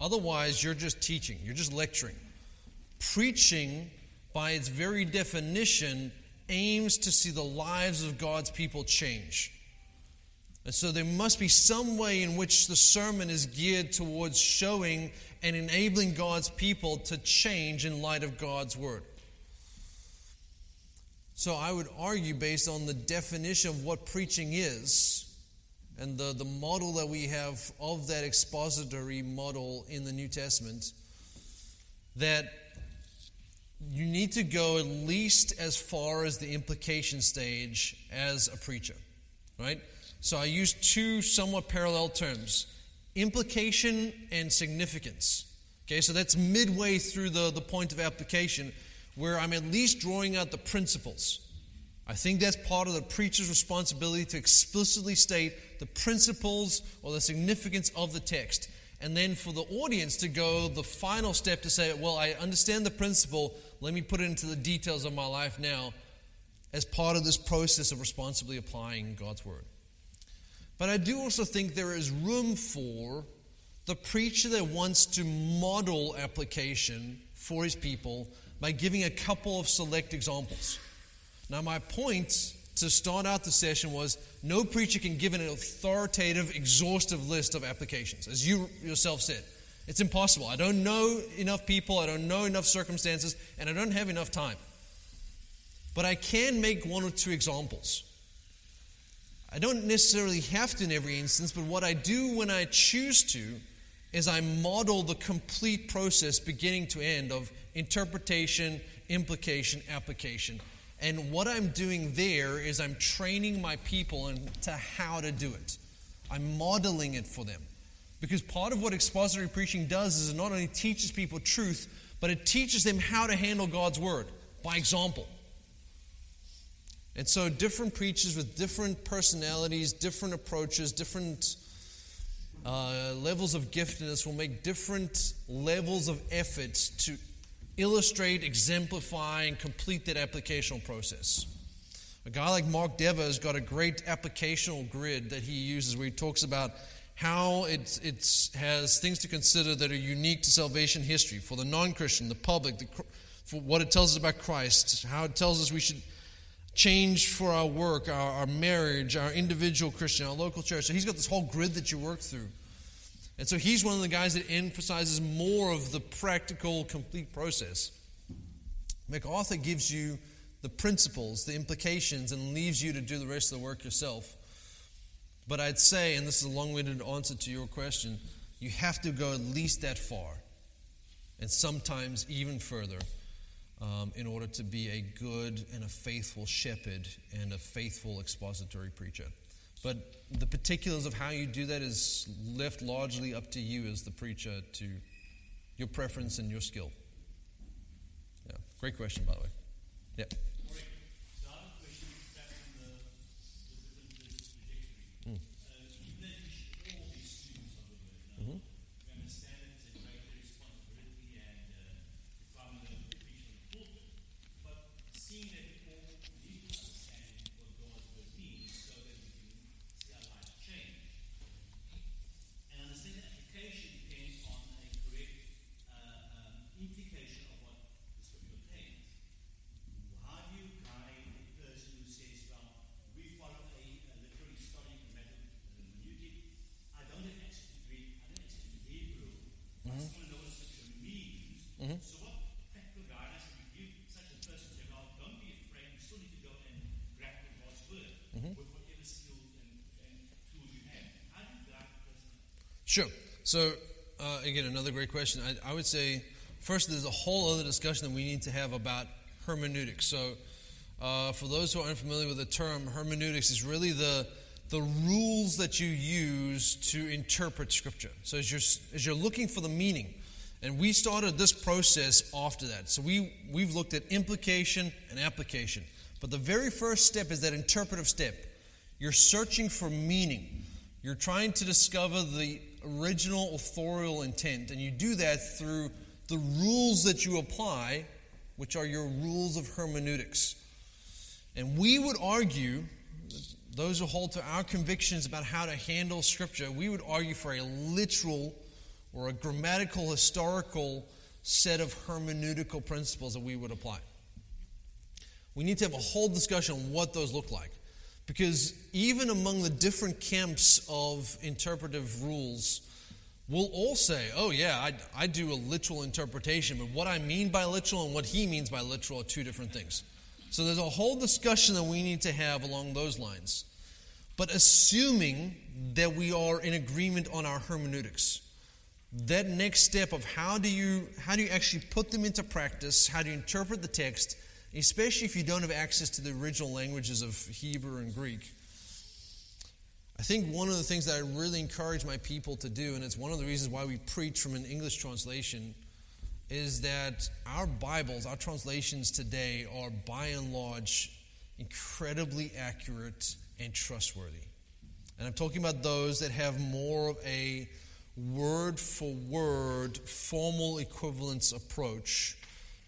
Otherwise, you're just teaching, you're just lecturing. Preaching by its very definition, aims to see the lives of God's people change. And so there must be some way in which the sermon is geared towards showing and enabling God's people to change in light of God's word. So I would argue, based on the definition of what preaching is and the, the model that we have of that expository model in the New Testament, that you need to go at least as far as the implication stage as a preacher, right? So I use two somewhat parallel terms implication and significance. Okay, so that's midway through the, the point of application where I'm at least drawing out the principles. I think that's part of the preacher's responsibility to explicitly state the principles or the significance of the text. And then for the audience to go the final step to say, well, I understand the principle, let me put it into the details of my life now as part of this process of responsibly applying God's Word. But I do also think there is room for the preacher that wants to model application for his people by giving a couple of select examples. Now, my point to start out the session was no preacher can give an authoritative, exhaustive list of applications, as you yourself said. It's impossible. I don't know enough people, I don't know enough circumstances, and I don't have enough time. But I can make one or two examples. I don't necessarily have to in every instance, but what I do when I choose to is I model the complete process, beginning to end, of interpretation, implication, application. And what I'm doing there is I'm training my people into how to do it. I'm modeling it for them. Because part of what expository preaching does is it not only teaches people truth, but it teaches them how to handle God's word by example. And so, different preachers with different personalities, different approaches, different uh, levels of giftedness will make different levels of efforts to illustrate, exemplify, and complete that applicational process. A guy like Mark Dever has got a great applicational grid that he uses where he talks about how it, it has things to consider that are unique to salvation history for the non Christian, the public, the, for what it tells us about Christ, how it tells us we should change for our work, our, our marriage, our individual Christian, our local church. So he's got this whole grid that you work through. And so he's one of the guys that emphasizes more of the practical, complete process. MacArthur gives you the principles, the implications, and leaves you to do the rest of the work yourself. But I'd say, and this is a long winded answer to your question, you have to go at least that far, and sometimes even further, um, in order to be a good and a faithful shepherd and a faithful expository preacher. But the particulars of how you do that is left largely up to you as the preacher to your preference and your skill. Yeah, great question, by the way. Yeah. Sure. So, uh, again, another great question. I, I, would say, first, there's a whole other discussion that we need to have about hermeneutics. So, uh, for those who are unfamiliar with the term, hermeneutics is really the the rules that you use to interpret Scripture. So, as you're as you're looking for the meaning, and we started this process after that. So, we we've looked at implication and application. But the very first step is that interpretive step. You're searching for meaning. You're trying to discover the original authorial intent. And you do that through the rules that you apply, which are your rules of hermeneutics. And we would argue, those who hold to our convictions about how to handle Scripture, we would argue for a literal or a grammatical, historical set of hermeneutical principles that we would apply. We need to have a whole discussion on what those look like. Because even among the different camps of interpretive rules, we'll all say, oh, yeah, I, I do a literal interpretation, but what I mean by literal and what he means by literal are two different things. So there's a whole discussion that we need to have along those lines. But assuming that we are in agreement on our hermeneutics, that next step of how do you how do you actually put them into practice, how do you interpret the text, especially if you don't have access to the original languages of Hebrew and Greek. I think one of the things that I really encourage my people to do, and it's one of the reasons why we preach from an English translation, is that our Bibles, our translations today, are by and large incredibly accurate and trustworthy. And I'm talking about those that have more of a word for word, formal equivalence approach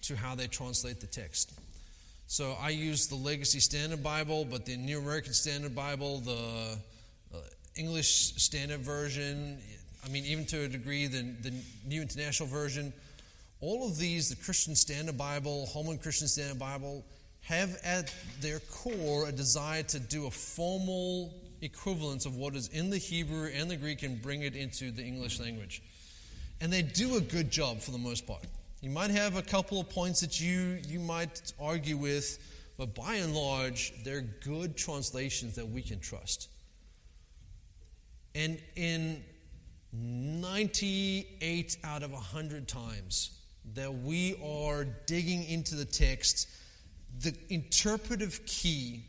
to how they translate the text. So I use the Legacy Standard Bible, but the New American Standard Bible, the uh, English Standard Version, I mean, even to a degree, the, the New International Version, all of these, the Christian Standard Bible, Holman Christian Standard Bible, have at their core a desire to do a formal equivalence of what is in the Hebrew and the Greek and bring it into the English language. And they do a good job for the most part. You might have a couple of points that you, you might argue with, but by and large, they're good translations that we can trust. And in 98 out of 100 times that we are digging into the text, the interpretive key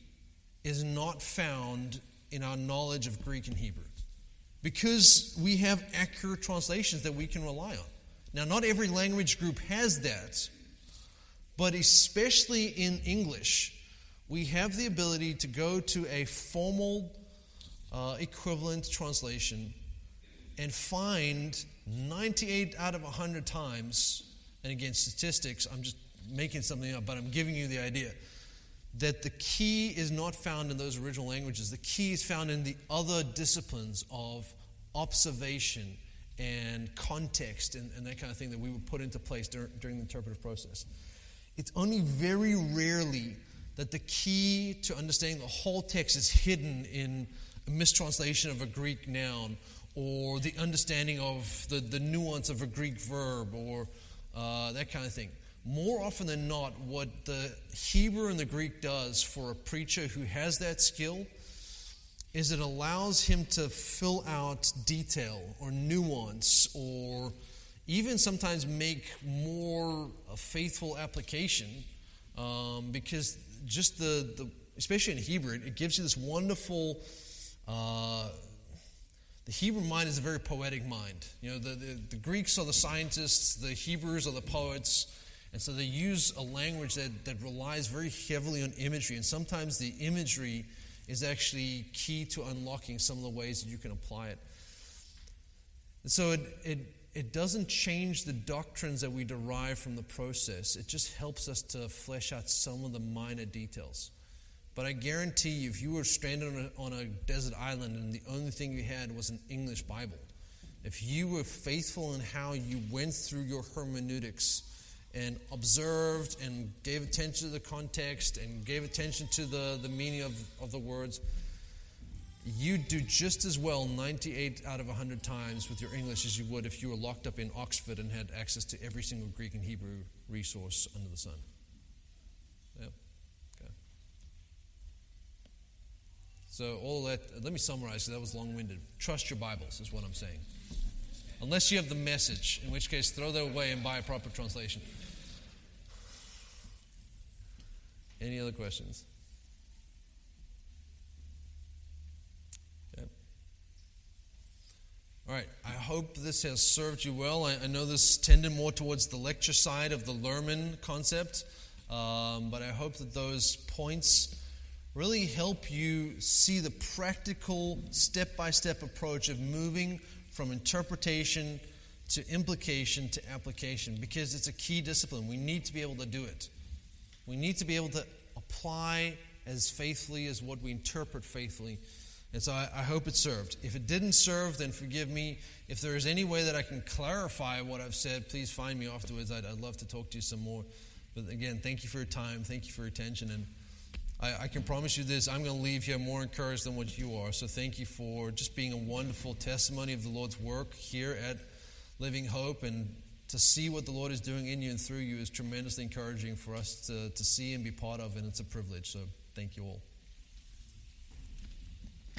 is not found in our knowledge of Greek and Hebrew because we have accurate translations that we can rely on. Now, not every language group has that, but especially in English, we have the ability to go to a formal uh, equivalent translation and find 98 out of 100 times, and again, statistics, I'm just making something up, but I'm giving you the idea that the key is not found in those original languages. The key is found in the other disciplines of observation and context and, and that kind of thing that we would put into place dur- during the interpretive process. It's only very rarely that the key to understanding the whole text is hidden in a mistranslation of a Greek noun or the understanding of the, the nuance of a Greek verb or uh, that kind of thing more often than not, what the Hebrew and the Greek does for a preacher who has that skill is it allows him to fill out detail or nuance or even sometimes make more a faithful application um, because just the, the, especially in Hebrew, it gives you this wonderful. Uh, the Hebrew mind is a very poetic mind. You know, the, the, the Greeks are the scientists, the Hebrews are the poets. And so they use a language that, that relies very heavily on imagery. And sometimes the imagery is actually key to unlocking some of the ways that you can apply it. And so it, it, it doesn't change the doctrines that we derive from the process, it just helps us to flesh out some of the minor details. But I guarantee you, if you were stranded on a, on a desert island and the only thing you had was an English Bible, if you were faithful in how you went through your hermeneutics, and observed and gave attention to the context and gave attention to the, the meaning of, of the words, you do just as well 98 out of 100 times with your English as you would if you were locked up in Oxford and had access to every single Greek and Hebrew resource under the sun. Yeah. Okay. So, all that, let me summarize, that was long winded. Trust your Bibles, is what I'm saying. Unless you have the message, in which case, throw that away and buy a proper translation. Any other questions? Okay. All right, I hope this has served you well. I, I, know this tended more towards the lecture side of the Lerman concept, um, but I hope that those points really help you see the practical step by step approach of moving from interpretation to implication to application because it's a key discipline. We need to be able to do it. We need to be able to apply as faithfully as what we interpret faithfully. And so I, I, hope it served. If it didn't serve, then forgive me. If there is any way that I can clarify what I've said, please find me afterwards. I'd, I'd love to talk to you some more. But again, thank you for your time. Thank you for your attention. And I, I can promise you this I'm going to leave here more encouraged than what you are. So thank you for just being a wonderful testimony of the Lord's work here at Living Hope. And to see what the Lord is doing in you and through you is tremendously encouraging for us to, to see and be part of, and it's a privilege. So thank you all.